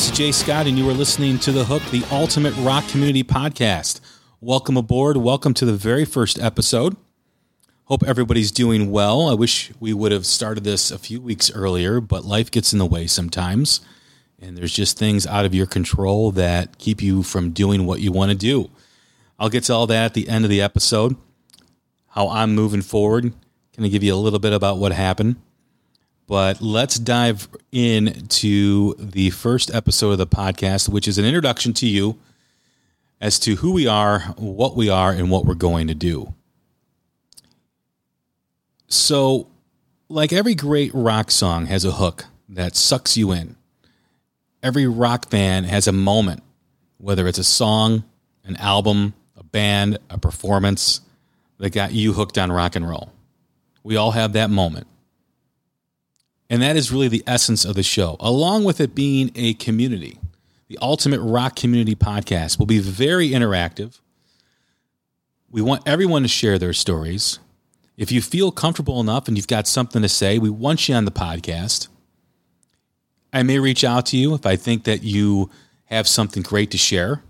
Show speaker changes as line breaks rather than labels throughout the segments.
This is Jay Scott, and you are listening to The Hook, the Ultimate Rock Community Podcast. Welcome aboard. Welcome to the very first episode. Hope everybody's doing well. I wish we would have started this a few weeks earlier, but life gets in the way sometimes. And there's just things out of your control that keep you from doing what you want to do. I'll get to all that at the end of the episode, how I'm moving forward. Going to give you a little bit about what happened. But let's dive into the first episode of the podcast, which is an introduction to you as to who we are, what we are, and what we're going to do. So, like every great rock song has a hook that sucks you in. Every rock fan has a moment, whether it's a song, an album, a band, a performance that got you hooked on rock and roll. We all have that moment. And that is really the essence of the show, along with it being a community. The Ultimate Rock Community Podcast will be very interactive. We want everyone to share their stories. If you feel comfortable enough and you've got something to say, we want you on the podcast. I may reach out to you if I think that you have something great to share.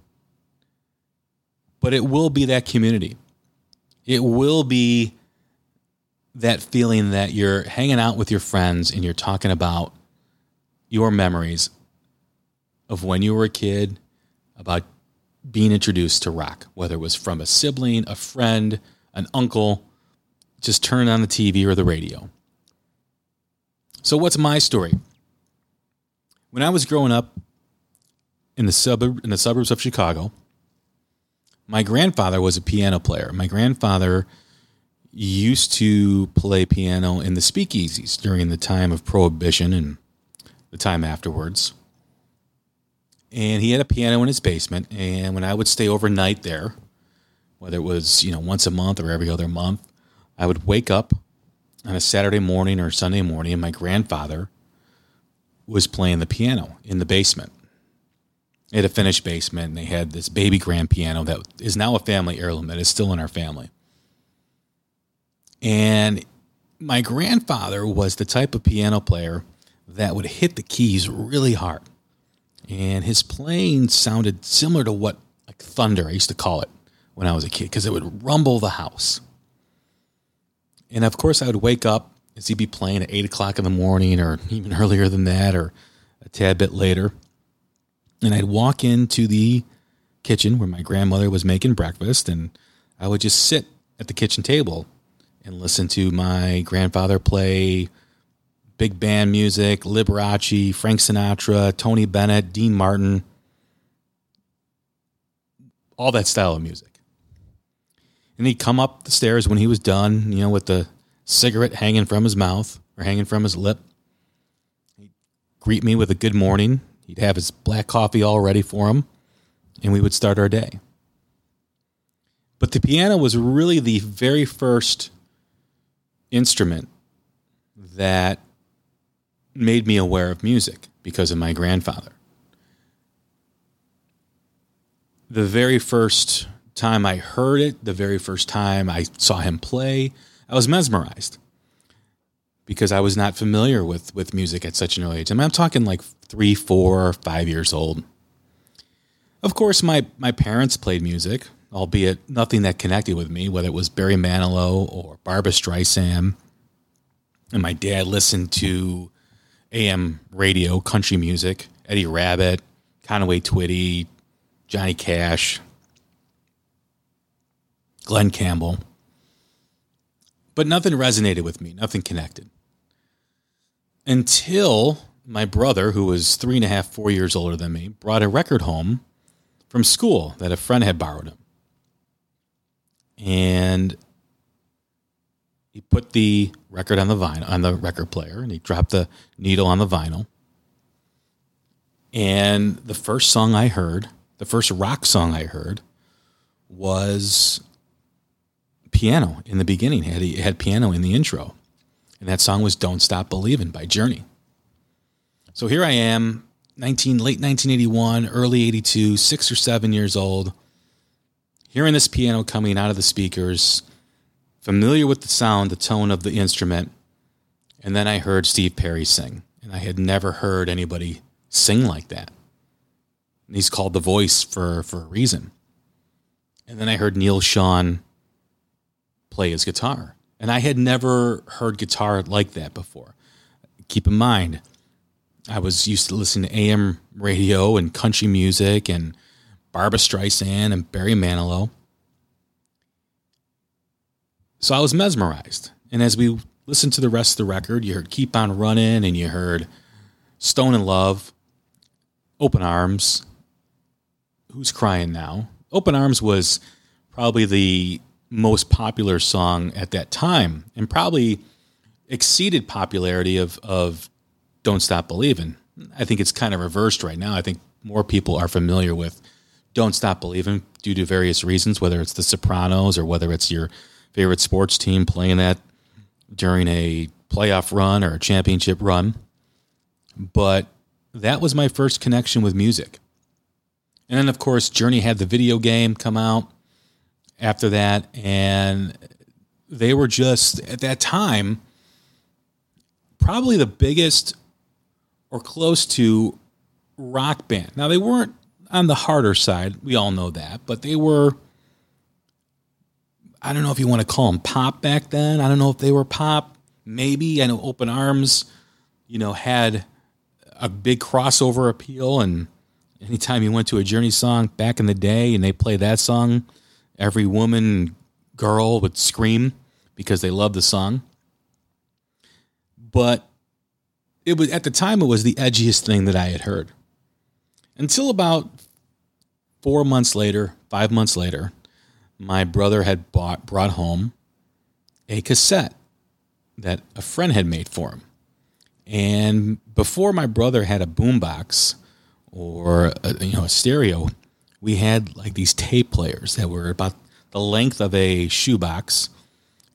But it will be that community. It will be that feeling that you're hanging out with your friends and you're talking about your memories of when you were a kid, about being introduced to rock, whether it was from a sibling, a friend, an uncle, just turn on the TV or the radio. So, what's my story? When I was growing up in the suburb in the suburbs of Chicago, my grandfather was a piano player. My grandfather used to play piano in the speakeasies during the time of Prohibition and the time afterwards. And he had a piano in his basement. And when I would stay overnight there, whether it was, you know, once a month or every other month, I would wake up on a Saturday morning or Sunday morning and my grandfather was playing the piano in the basement. They had a finished basement and they had this baby grand piano that is now a family heirloom that is still in our family. And my grandfather was the type of piano player that would hit the keys really hard. And his playing sounded similar to what like thunder I used to call it when I was a kid because it would rumble the house. And of course, I would wake up as he'd be playing at eight o'clock in the morning or even earlier than that or a tad bit later. And I'd walk into the kitchen where my grandmother was making breakfast and I would just sit at the kitchen table and listen to my grandfather play big band music, Liberace, Frank Sinatra, Tony Bennett, Dean Martin, all that style of music. And he'd come up the stairs when he was done, you know, with the cigarette hanging from his mouth or hanging from his lip. He'd greet me with a good morning. He'd have his black coffee all ready for him, and we would start our day. But the piano was really the very first instrument that made me aware of music because of my grandfather. The very first time I heard it, the very first time I saw him play, I was mesmerized because I was not familiar with, with music at such an early age. I mean, I'm talking like three, four, five years old. Of course, my, my parents played music albeit nothing that connected with me, whether it was Barry Manilow or Barbra Streisand And my dad listened to AM radio, country music, Eddie Rabbitt, Conway Twitty, Johnny Cash, Glen Campbell. But nothing resonated with me, nothing connected. Until my brother, who was three and a half, four years older than me, brought a record home from school that a friend had borrowed him. And he put the record on the vinyl on the record player and he dropped the needle on the vinyl. And the first song I heard, the first rock song I heard was piano in the beginning. It had, it had piano in the intro. And that song was Don't Stop Believing by Journey. So here I am, 19 late 1981, early 82, 6 or 7 years old, hearing this piano coming out of the speakers familiar with the sound, the tone of the instrument. And then I heard Steve Perry sing, and I had never heard anybody sing like that. And he's called the voice for, for a reason. And then I heard Neal Schon play his guitar. And I had never heard guitar like that before. Keep in mind, I was used to listening to AM radio and country music and Barbra Streisand and Barry Manilow. So I was mesmerized. And as we listened to the rest of the record, you heard Keep On Running and you heard Stone in Love, Open Arms, Who's Crying Now? Open Arms was probably the most popular song at that time and probably exceeded popularity of, of Don't Stop Believing. I think it's kind of reversed right now. I think more people are familiar with Don't Stop Believing due to various reasons, whether it's The Sopranos or whether it's your favorite sports team playing that during a playoff run or a championship run. But that was my first connection with music. And then, of course, Journey had the video game come out after that. And they were just, at that time, probably the biggest or close to rock band. Now, they weren't on the harder side. We all know that. But they were I don't know if you want to call them pop back then. I don't know if they were pop. Maybe I know Open Arms, you know, had a big crossover appeal, and anytime you went to a Journey song back in the day and they play that song, every woman, girl would scream because they loved the song. But it was at the time it was the edgiest thing that I had heard. Until about four months later, five months later, my brother had bought brought home a cassette that a friend had made for him. And before my brother had a boombox or a, you know a stereo, we had like these tape players that were about the length of a shoebox,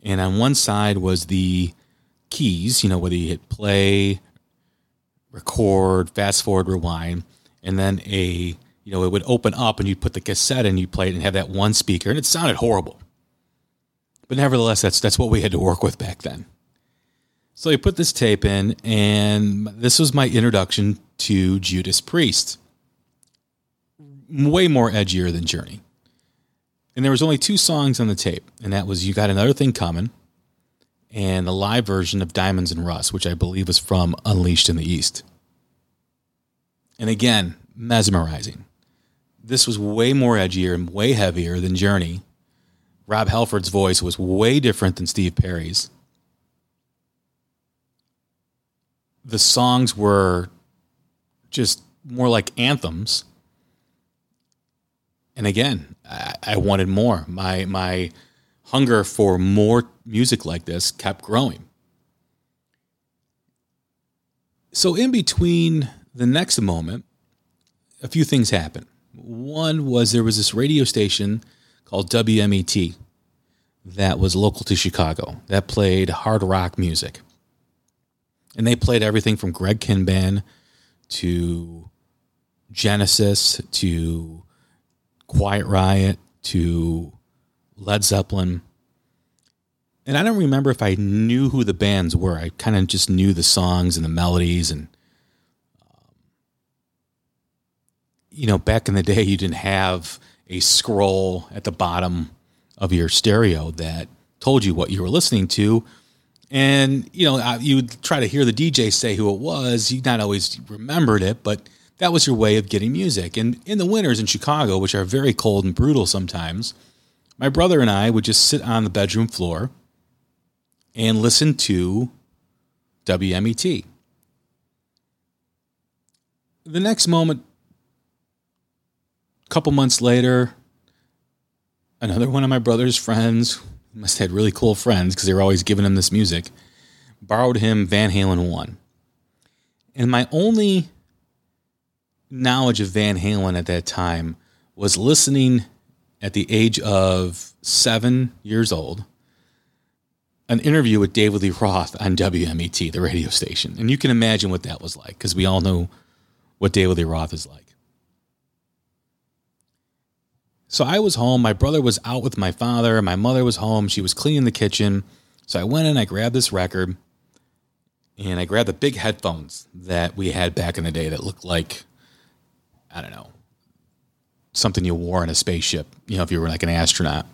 and on one side was the keys, you know, whether you hit play, record, fast forward, rewind, and then a you know, it would open up and you'd put the cassette in, you play it and have that one speaker, and it sounded horrible. But nevertheless, that's that's what we had to work with back then. So I put this tape in, and this was my introduction to Judas Priest. Way more edgier than Journey. And there was only two songs on the tape, and that was "You Got Another Thing Coming" and the live version of "Diamonds and Rust," which I believe was from Unleashed in the East. And again, mesmerizing this was way more edgier and way heavier than Journey. Rob Halford's voice was way different than Steve Perry's. The songs were just more like anthems. And again, I, I wanted more. My my hunger for more music like this kept growing. So in between the next moment, a few things happened. One was there was this radio station called WMET that was local to Chicago that played hard rock music. And they played everything from Greg Kihn Band to Genesis to Quiet Riot to Led Zeppelin. And I don't remember if I knew who the bands were. I kind of just knew the songs and the melodies and you know, back in the day, you didn't have a scroll at the bottom of your stereo that told you what you were listening to. And, you know, you would try to hear the DJ say who it was. You not always remembered it, but that was your way of getting music. And in the winters in Chicago, which are very cold and brutal sometimes, my brother and I would just sit on the bedroom floor and listen to WMET. The next moment, a couple months later, another one of my brother's friends, must have had really cool friends because they were always giving him this music, borrowed him Van Halen 1. And my only knowledge of Van Halen at that time was listening at the age of seven years old an interview with David Lee Roth on WMET, the radio station. And you can imagine what that was like because we all know what David Lee Roth is like. So I was home. My brother was out with my father. My mother was home. She was cleaning the kitchen. So I went in, I grabbed this record, and I grabbed the big headphones that we had back in the day that looked like, I don't know, something you wore in a spaceship, you know, if you were like an astronaut.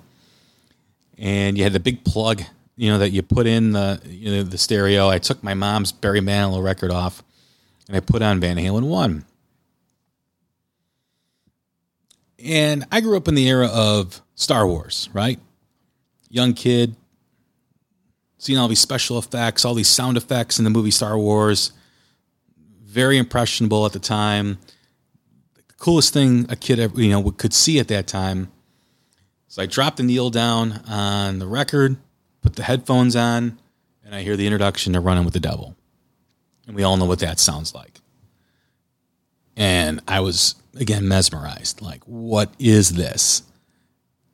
And you had the big plug, you know, that you put in the, you know, the stereo. I took my mom's Barry Manilow record off and I put on Van Halen 1. And I grew up in the era of Star Wars, right? Young kid, seeing all these special effects, all these sound effects in the movie Star Wars. Very impressionable at the time. The coolest thing a kid ever, you know could see at that time. So I dropped the needle down on the record, put the headphones on, and I hear the introduction to Running with the Devil. And we all know what that sounds like. And I was again mesmerized. Like, what is this?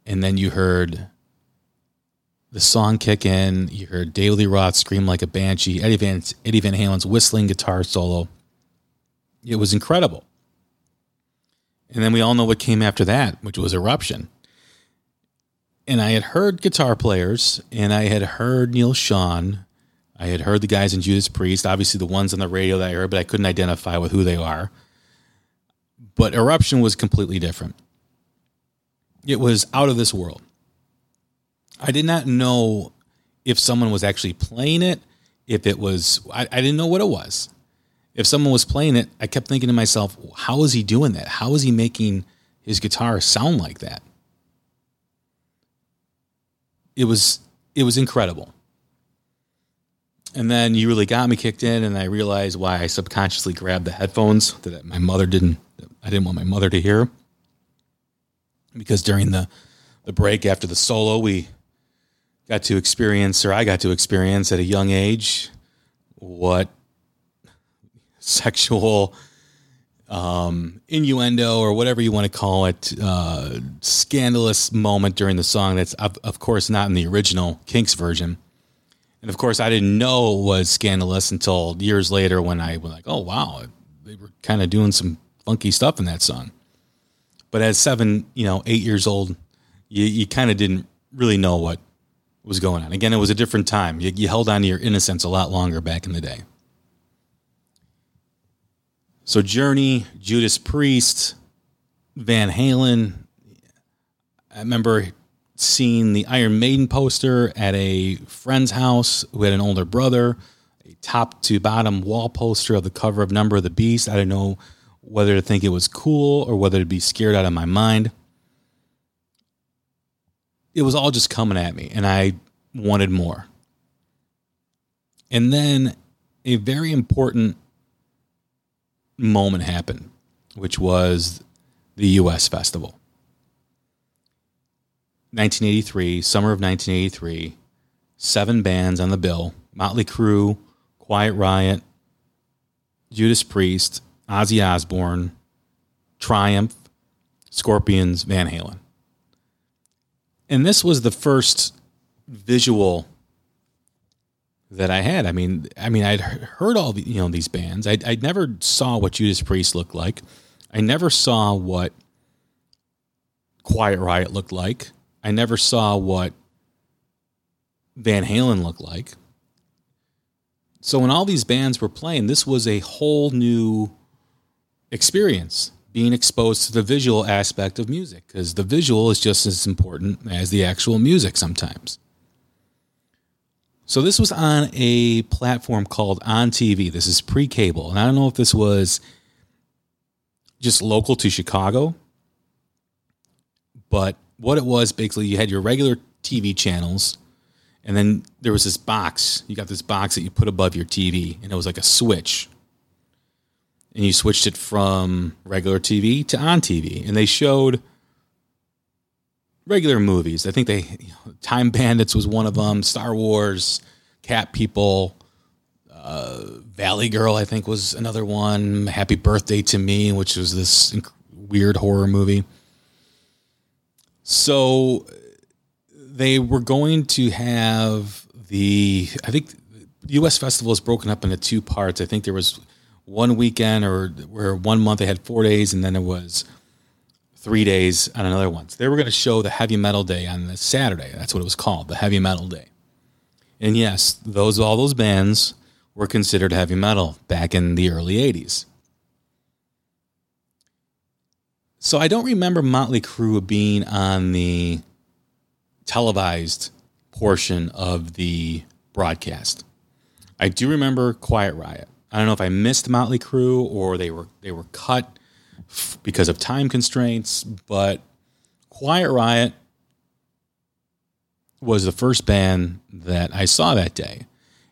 And then you heard the song kick in. You heard David Lee Roth scream like a banshee. Eddie Van Eddie Van Halen's whistling guitar solo. It was incredible. And then we all know what came after that, which was Eruption. And I had heard guitar players, and I had heard Neal Schon. I had heard the guys in Judas Priest, obviously the ones on the radio that I heard, but I couldn't identify with who they are. But Eruption was completely different. It was out of this world. I did not know if someone was actually playing it, if it was, I, I, didn't know what it was. If someone was playing it, I kept thinking to myself, how is he doing that? How is he making his guitar sound like that? It was, it was incredible. And then you really got me kicked in, and I realized why I subconsciously grabbed the headphones that my mother didn't I didn't want my mother to hear because during the the break after the solo, we got to experience, or I got to experience at a young age, what sexual um, innuendo or whatever you want to call it, uh, scandalous moment during the song. That's of, of course not in the original Kinks version. And of course, I didn't know was scandalous until years later when I was like, oh, wow, they were kind of doing some funky stuff in that song. But as seven, you know, eight years old, you, you kind of didn't really know what was going on. Again, it was a different time. You, you held on to your innocence a lot longer back in the day. So Journey, Judas Priest, Van Halen. I remember seeing the Iron Maiden poster at a friend's house who had an older brother, a top to bottom wall poster of the cover of Number of the Beast. I don't know whether to think it was cool or whether to be scared out of my mind. It was all just coming at me, and I wanted more. And then a very important moment happened, which was the US Festival. 1983, summer of 1983, seven bands on the bill Motley Crue, Quiet Riot, Judas Priest, Ozzy Osbourne, Triumph, Scorpions, Van Halen. And this was the first visual that I had. I mean, I mean, I'd heard all the, you know these bands. I I never saw what Judas Priest looked like. I never saw what Quiet Riot looked like. I never saw what Van Halen looked like. So when all these bands were playing, this was a whole new experience being exposed to the visual aspect of music because the visual is just as important as the actual music sometimes. So this was on a platform called On TV. This is pre-cable, and I don't know if this was just local to Chicago, but what it was basically, you had your regular TV channels, and then there was this box. You got this box that you put above your TV, and it was like a switch. And you switched it from regular TV to on TV, and they showed regular movies. I think they you know, Time Bandits was one of them. Star Wars, Cat People, uh, Valley Girl, I think was another one. Happy Birthday to Me, which was this weird horror movie. So they were going to have the I think the U.S. festival is broken up into two parts. I think there was one weekend or where one month they had four days, and then it was three days on another one. So they were going to show the heavy metal day on the Saturday. That's what it was called, the heavy metal day. And yes, those all those bands were considered heavy metal back in the early 80s. So I don't remember Motley Crue being on the televised portion of the broadcast. I do remember Quiet Riot. I don't know if I missed Motley Crue or they were they were cut f- because of time constraints, but Quiet Riot was the first band that I saw that day.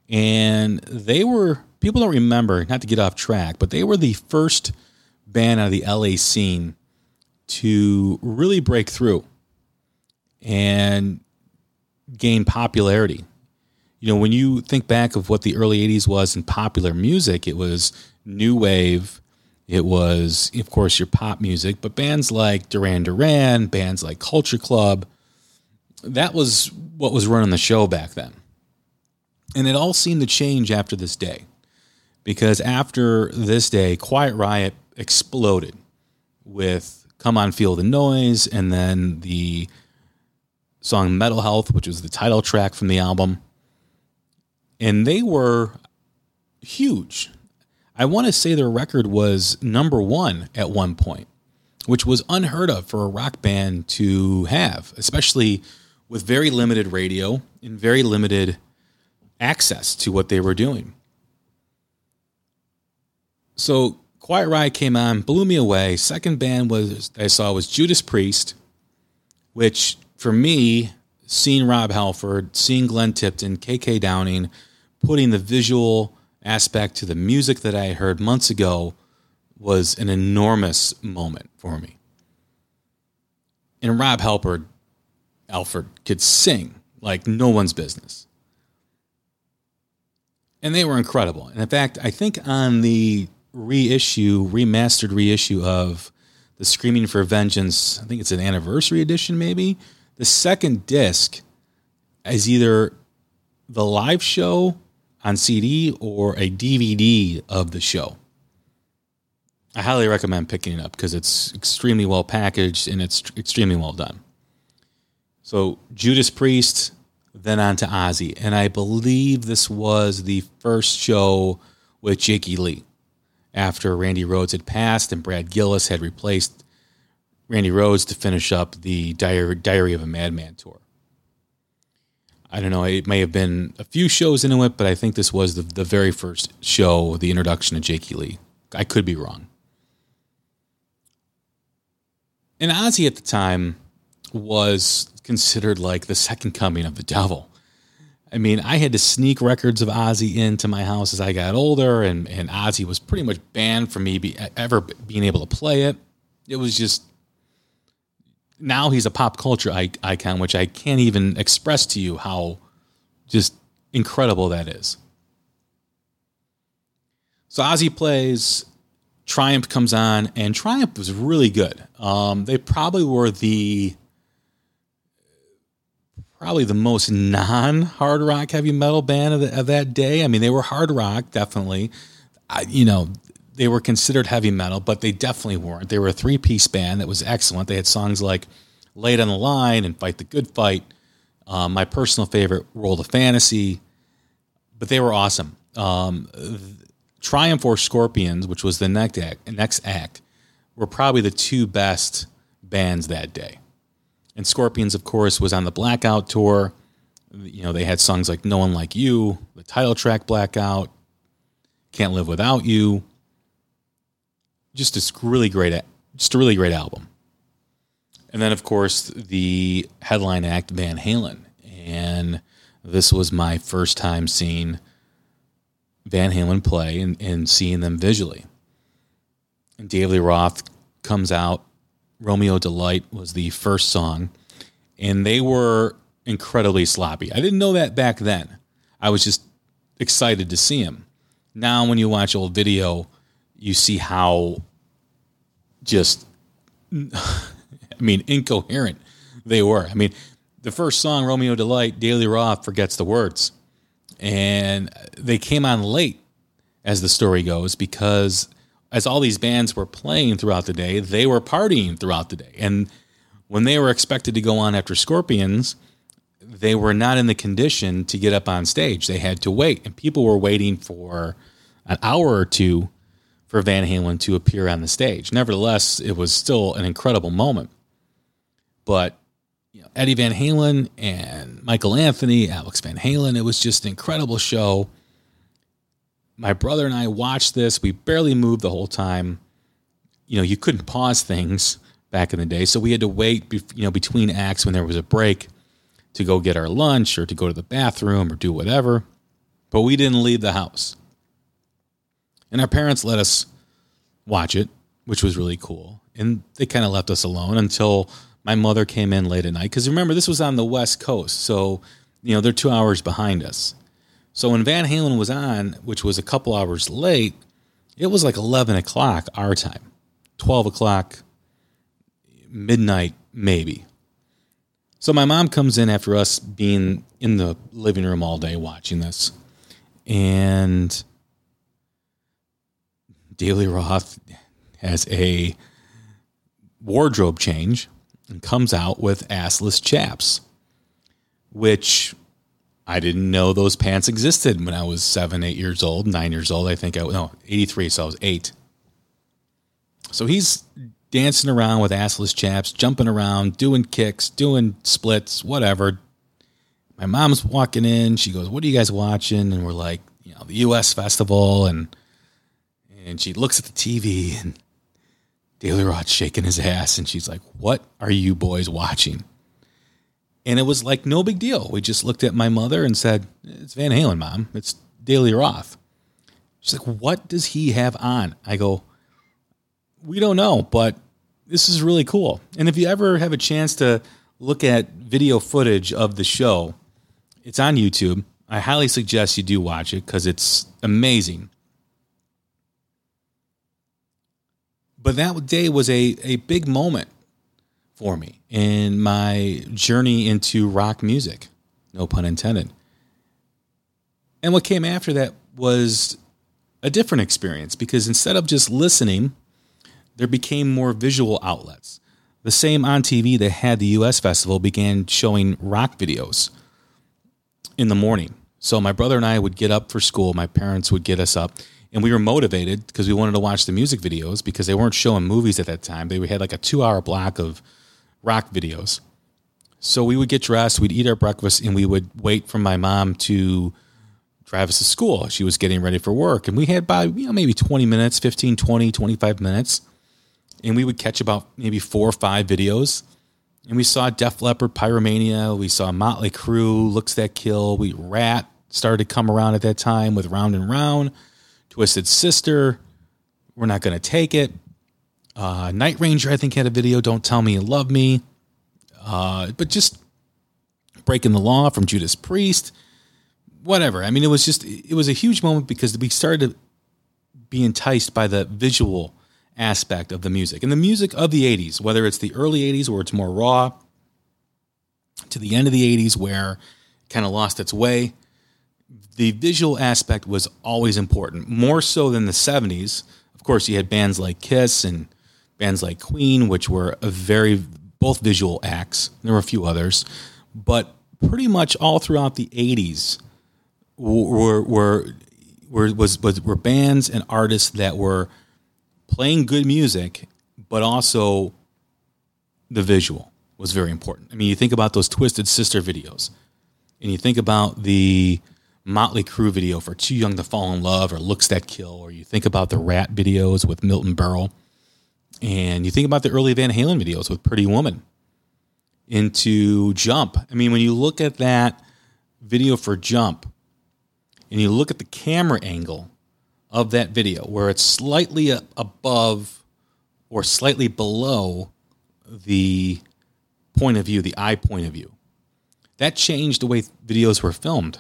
And they were people don't remember, not to get off track, but they were the first band out of the LA scene to really break through and gain popularity. You know, when you think back of what the early 80s was in popular music, it was new wave, it was, of course, your pop music, but bands like Duran Duran, bands like Culture Club, that was what was running the show back then. And it all seemed to change after this day. Because after this day, Quiet Riot exploded with Come On Feel the Noise and then the song Metal Health, which was the title track from the album. And they were huge. I want to say their record was number one at one point, which was unheard of for a rock band to have, especially with very limited radio and very limited access to what they were doing. So Quiet Riot came on, blew me away. Second band was I saw was Judas Priest, which for me, seeing Rob Halford, seeing Glenn Tipton, KK Downing, putting the visual aspect to the music that I heard months ago was an enormous moment for me. And Rob Halford, Alford could sing like no one's business. And they were incredible. And in fact, I think on the reissue, remastered reissue of the Screaming for Vengeance, I think it's an anniversary edition maybe. The second disc is either the live show on CD or a DVD of the show. I highly recommend picking it up because it's extremely well packaged and it's extremely well done. So Judas Priest, then on to Ozzy, and I believe this was the first show with Jakey Lee after Randy Rhoads had passed and Brad Gillis had replaced Randy Rhoads to finish up the Diary, Diary of a Madman tour. I don't know, it may have been a few shows into it, but I think this was the, the very first show, the introduction of Jakey Lee. I could be wrong. And Ozzy at the time was considered like the second coming of the devil. I mean, I had to sneak records of Ozzy into my house as I got older, and, and Ozzy was pretty much banned from me be, ever being able to play it. It was just now he's a pop culture icon, which I can't even express to you how just incredible that is. So Ozzy plays, Triumph comes on, and Triumph was really good. Um, they probably were the probably the most non hard rock heavy metal band of, the, of, that day. I mean, they were hard rock, definitely. I, you know, they were considered heavy metal, but they definitely weren't. They were a three piece band that was excellent. They had songs like Lay It on the Line and Fight the Good Fight. Um, my personal favorite, World of Fantasy. But they were awesome. Um, Triumph or Scorpions, which was the next act, next act, were probably the two best bands that day. And Scorpions, of course, was on the Blackout tour. You know, they had songs like No One Like You, the title track Blackout, Can't Live Without You. Just a really great, just a really great album. And then, of course, the headline act, Van Halen. And this was my first time seeing Van Halen play and, and seeing them visually. And David Lee Roth comes out. Romeo Delight was the first song, and they were incredibly sloppy. I didn't know that back then. I was just excited to see him. Now, when you watch old video, you see how just, I mean, incoherent they were. I mean, the first song, Romeo Delight, Daily Roth forgets the words. And they came on late, as the story goes, because as all these bands were playing throughout the day, they were partying throughout the day. And when they were expected to go on after Scorpions, they were not in the condition to get up on stage. They had to wait, and people were waiting for an hour or two for Van Halen to appear on the stage. Nevertheless, it was still an incredible moment. But you know, Eddie Van Halen and Michael Anthony, Alex Van Halen, it was just an incredible show my brother and I watched this. We barely moved the whole time. You know, you couldn't pause things back in the day, so we had to wait. You know, between acts when there was a break to go get our lunch or to go to the bathroom or do whatever. But we didn't leave the house, and our parents let us watch it, which was really cool. And they kind of left us alone until my mother came in late at night. Because remember, this was on the West Coast, so you know they're two hours behind us. So when Van Halen was on, which was a couple hours late, it was like 11 o'clock our time, 12 o'clock, midnight, maybe. So my mom comes in after us being in the living room all day watching this. And David Lee Roth has a wardrobe change and comes out with assless chaps, which I didn't know those pants existed when I was seven, eight years old, nine years old. I think I no eighty three, so I was eight. So he's dancing around with assless chaps, jumping around, doing kicks, doing splits, whatever. My mom's walking in. She goes, "What are you guys watching?" And we're like, "You know, the U.S. Festival." And and she looks at the TV and Daily Rod's shaking his ass, and she's like, "What are you boys watching?" And it was like no big deal. We just looked at my mother and said, It's Van Halen, mom. It's Daily Roth. She's like, What does he have on? I go, We don't know, but this is really cool. And if you ever have a chance to look at video footage of the show, it's on YouTube. I highly suggest you do watch it because it's amazing. But that day was a, a big moment for me in my journey into rock music, no pun intended. And what came after that was a different experience because instead of just listening, there became more visual outlets. The same on TV that had the US Festival began showing rock videos in the morning. So my brother and I would get up for school, my parents would get us up, and we were motivated because we wanted to watch the music videos because they weren't showing movies at that time. They had like a two hour block of rock videos. So we would get dressed, we'd eat our breakfast, and we would wait for my mom to drive us to school. She was getting ready for work. And we had about, you know, maybe 20 minutes, 15, 20, 25 minutes. And we would catch about maybe four or five videos. And we saw Def Leppard, Pyromania. We saw Motley Crue, Looks That Kill. We Ratt started to come around at that time with Round and Round, Twisted Sister. We're not to take it. Uh, Night Ranger, I think, had a video. Don't tell me you love me. Uh, but just breaking the law from Judas Priest, whatever. I mean, it was just it was a huge moment because we started to be enticed by the visual aspect of the music and the music of the 80s, whether it's the early 80s where it's more raw, to the end of the 80s where it kind of lost its way. The visual aspect was always important, more so than the 70s. Of course, you had bands like Kiss and bands like Queen, which were a very both visual acts. There were a few others, but pretty much all throughout the '80s were were were was, was were bands and artists that were playing good music, but also the visual was very important. I mean, you think about those Twisted Sister videos. and you think about the Motley Crue video for Too Young to Fall in Love or Looks That Kill, or you think about the Ratt videos with Milton Berle, and you think about the early Van Halen videos with Pretty Woman into Jump. I mean, when you look at that video for Jump and you look at the camera angle of that video where it's slightly above or slightly below the point of view, the eye point of view, that changed the way videos were filmed.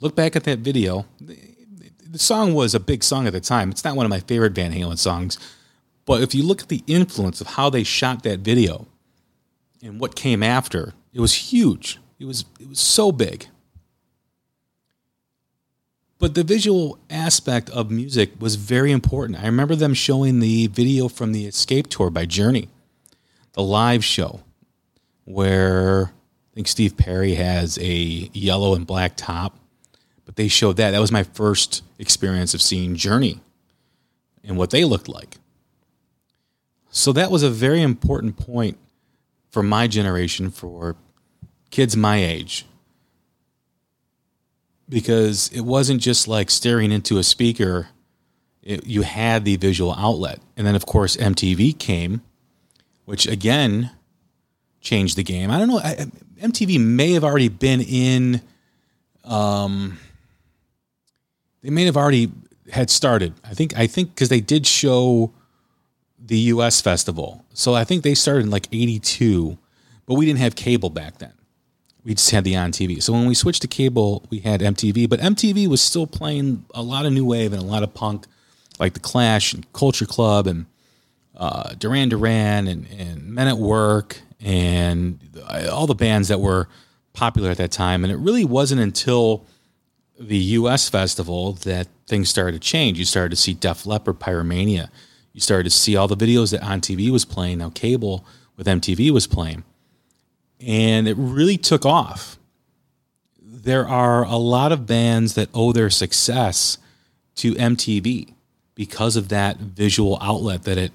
Look back at that video. The song was a big song at the time. It's not one of my favorite Van Halen songs, but if you look at the influence of how they shot that video and what came after, it was huge. It was it was so big. But the visual aspect of music was very important. I remember them showing the video from the Escape Tour by Journey, the live show, where I think Steve Perry has a yellow and black top. But they showed that. That was my first experience of seeing Journey and what they looked like. So that was a very important point for my generation, for kids my age, because it wasn't just like staring into a speaker. It, you had the visual outlet. And then, of course, MTV came, which again changed the game. I don't know. I, MTV may have already been in, um, they may have already had started. I think, I think because they did show the US festival. So I think they started in like 82, but we didn't have cable back then. We just had the on TV. So when we switched to cable, we had MTV, but MTV was still playing a lot of new wave and a lot of punk, like The Clash and Culture Club and uh, Duran Duran and, and Men at Work and all the bands that were popular at that time. And it really wasn't until the US festival that things started to change. You started to see Def Leppard, Pyromania you started to see all the videos that on TV was playing, now cable with MTV was playing. And it really took off. There are a lot of bands that owe their success to MTV because of that visual outlet that it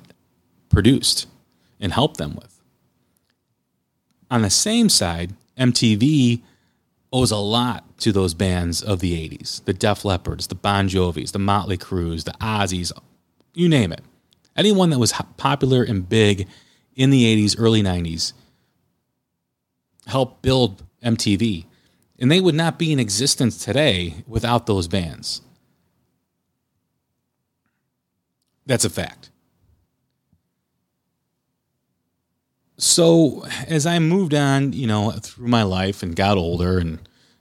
produced and helped them with. On the same side, MTV owes a lot to those bands of the 80s the Def Leppards, the Bon Jovis, the Motley Crues, the Ozzy's, you name it anyone that was popular and big in the 80s, early 90s helped build MTV. And they would not be in existence today without those bands. That's a fact. So, as I moved on, you know, through my life and got older and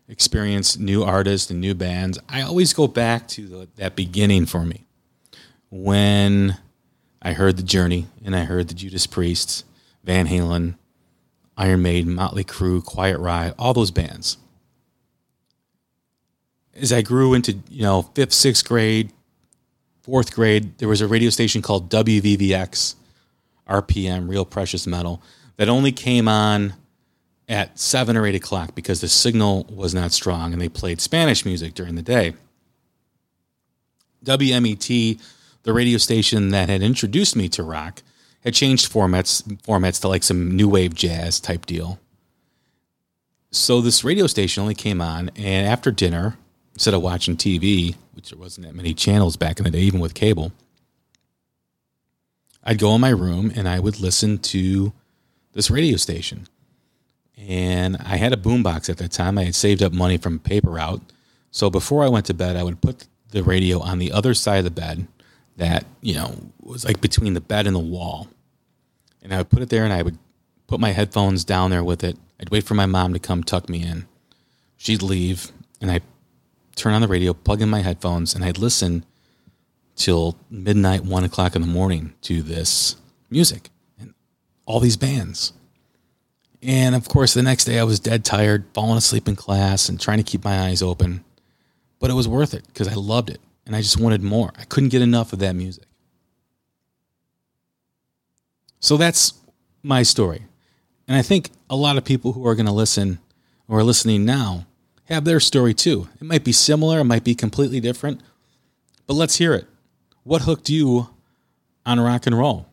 experienced new artists and new bands, I always go back to the, that beginning for me when I heard the Journey, and I heard the Judas Priests, Van Halen, Iron Maiden, Motley Crue, Quiet Riot, all those bands. As I grew into you know fifth, sixth grade, fourth grade, there was a radio station called WVVX, RPM, Real Precious Metal, that only came on at seven or eight o'clock because the signal was not strong, and they played Spanish music during the day. WMET the radio station that had introduced me to rock had changed formats formats to like some new wave jazz type deal. So this radio station only came on, and after dinner, instead of watching TV, which there wasn't that many channels back in the day, even with cable, I'd go in my room and I would listen to this radio station. And I had a boombox at that time. I had saved up money from paper route. So before I went to bed, I would put the radio on the other side of the bed that you know was like between the bed and the wall, and I would put it there, and I would put my headphones down there with it. I'd wait for my mom to come tuck me in. She'd leave, and I'd turn on the radio, plug in my headphones, and I'd listen till midnight, one o'clock in the morning to this music and all these bands. And of course, the next day I was dead tired, falling asleep in class, and trying to keep my eyes open. But it was worth it because I loved it and I just wanted more. I couldn't get enough of that music. So that's my story. And I think a lot of people who are going to listen or are listening now have their story too. It might be similar, it might be completely different, but let's hear it. What hooked you on rock and roll?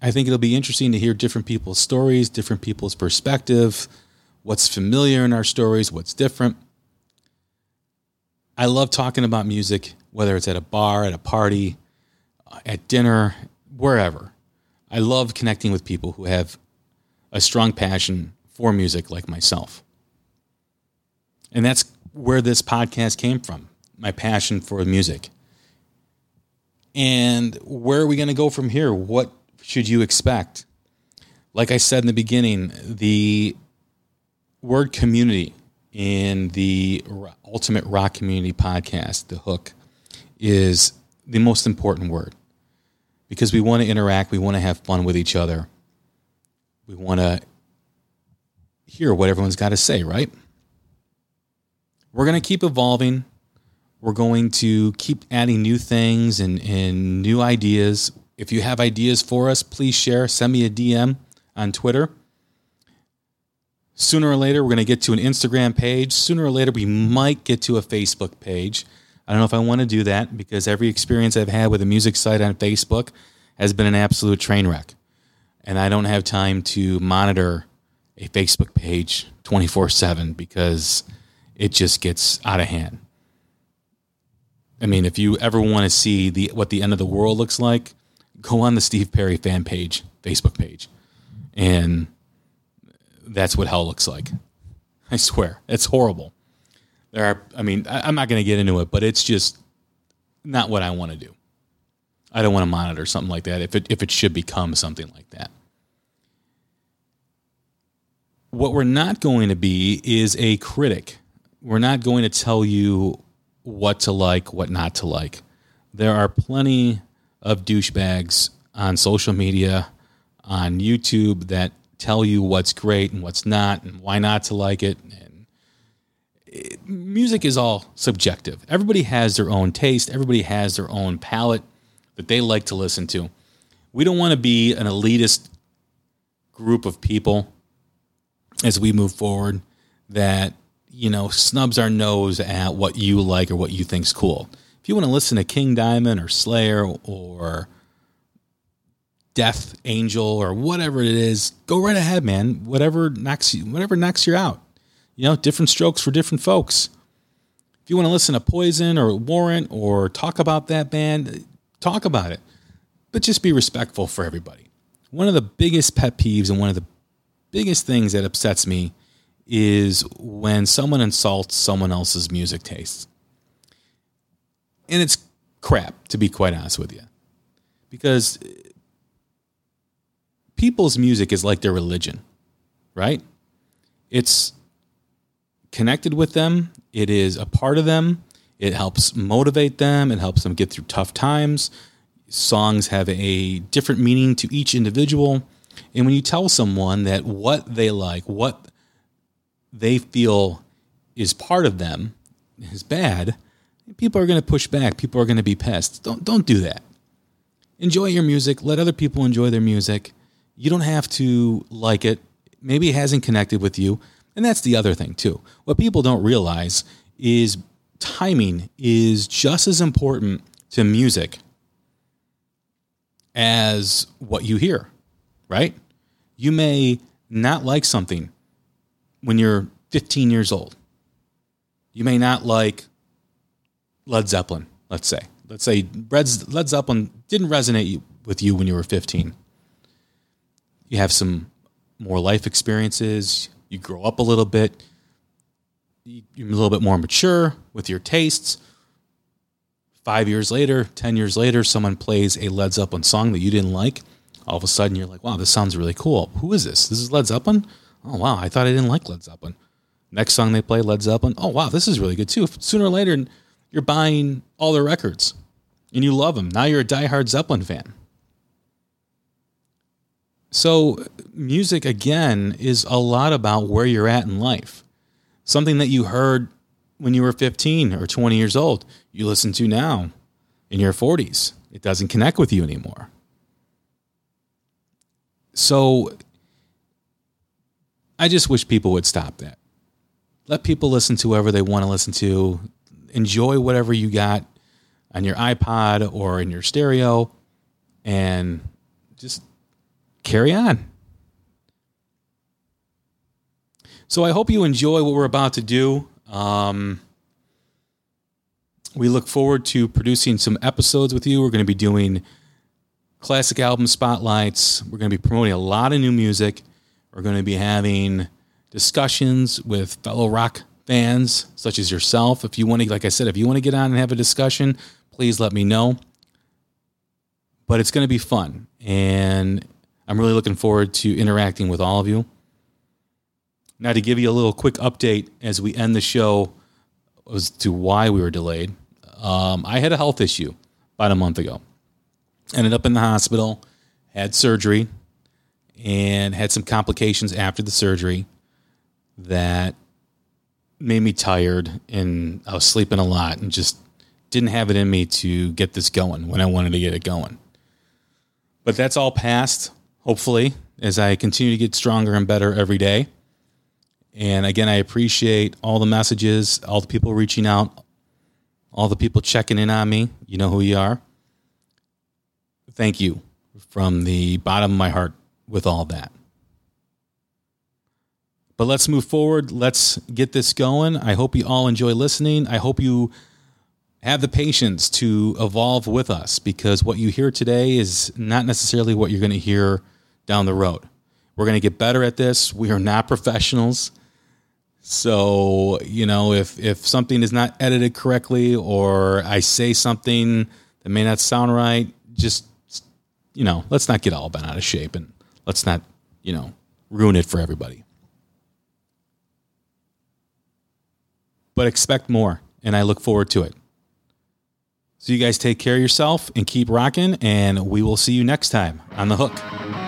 I think it'll be interesting to hear different people's stories, different people's perspective, what's familiar in our stories, what's different. I love talking about music, whether it's at a bar, at a party, uh, at dinner, wherever. I love connecting with people who have a strong passion for music like myself. And that's where this podcast came from my passion for music. And where are we going to go from here? What should you expect? Like I said in the beginning, the word community in the Ultimate Rock Community podcast, The Hook, is the most important word because we want to interact, we want to have fun with each other, we want to hear what everyone's got to say, right? We're going to keep evolving. We're going to keep adding new things and, and new ideas. If you have ideas for us, please share. Send me a DM on Twitter. Sooner or later, we're going to get to an Instagram page. Sooner or later, we might get to a Facebook page. I don't know if I want to do that because every experience I've had with a music site on Facebook has been an absolute train wreck. And I don't have time to monitor a Facebook page 24 7 because it just gets out of hand. I mean, if you ever want to see the what the end of the world looks like, go on the Steve Perry fan page, Facebook page, and that's what hell looks like. I swear, it's horrible. There are, I mean, I, I'm not going to get into it, but it's just not what I want to do. I don't want to monitor something like that if it if it should become something like that. What we're not going to be is a critic. We're not going to tell you what to like, what not to like. There are plenty of douchebags on social media, on YouTube that tell you what's great and what's not and why not to like it. And it, music is all subjective. Everybody has their own taste, everybody has their own palette that they like to listen to. We don't want to be an elitist group of people as we move forward that you know snubs our nose at what you like or what you think's cool. If you want to listen to King Diamond or Slayer or Death Angel or whatever it is, go right ahead, man. Whatever knocks you, whatever knocks you out. You know, different strokes for different folks. If you want to listen to Poison or Warrant or talk about that band, talk about it. But just be respectful for everybody. One of the biggest pet peeves and one of the biggest things that upsets me is when someone insults someone else's music tastes. And it's crap, to be quite honest with you. Because people's music is like their religion, right? It's connected with them, it is a part of them, it helps motivate them, it helps them get through tough times. Songs have a different meaning to each individual. And when you tell someone that what they like, what they feel is part of them is bad, people are going to push back. People are going to be pissed. Don't don't do that. Enjoy your music. Let other people enjoy their music. You don't have to like it. Maybe it hasn't connected with you. And that's the other thing too. What people don't realize is timing is just as important to music as what you hear, right? You may not like something when you're 15 years old. You may not like Led Zeppelin, let's say. Let's say Led Zeppelin didn't resonate with you when you were 15. You have some more life experiences, you grow up a little bit, you're a little bit more mature with your tastes. Five years later, 10 years later, someone plays a Led Zeppelin song that you didn't like. All of a sudden, you're like, wow, this sounds really cool. Who is this? This is Led Zeppelin? Oh, wow, I thought I didn't like Led Zeppelin. Next song they play, Led Zeppelin. Oh, wow, this is really good too. Sooner or later, you're buying all their records and you love them. Now you're a diehard Zeppelin fan. So, music again is a lot about where you're at in life. Something that you heard when you were 15 or 20 years old, you listen to now in your 40s. It doesn't connect with you anymore. So, I just wish people would stop that. Let people listen to whoever they want to listen to. Enjoy whatever you got on your iPod or in your stereo and just carry on. So I hope you enjoy what we're about to do. Um, we look forward to producing some episodes with you. We're going to be doing classic album spotlights. We're going to be promoting a lot of new music. We're going to be having discussions with fellow rock fans such as yourself. If you want to, like I said, if you want to get on and have a discussion, please let me know. But it's going to be fun. And I'm really looking forward to interacting with all of you. Now, to give you a little quick update as we end the show as to why we were delayed, um, I had a health issue about a month ago. Ended up in the hospital, had surgery, and had some complications after the surgery that made me tired and I was sleeping a lot and just didn't have it in me to get this going when I wanted to get it going. But that's all past, hopefully, as I continue to get stronger and better every day. And again, I appreciate all the messages, all the people reaching out, all the people checking in on me. You know who you are. Thank you from the bottom of my heart with all that. But let's move forward. Let's get this going. I hope you all enjoy listening. I hope you have the patience to evolve with us because what you hear today is not necessarily what you're going to hear down the road. We're going to get better at this. We are not professionals. So, you know, if if something is not edited correctly or I say something that may not sound right, just you know, let's not get all bent out of shape and let's not, you know, ruin it for everybody. But expect more, and I look forward to it. So, you guys take care of yourself and keep rocking, and we will see you next time on The Hook.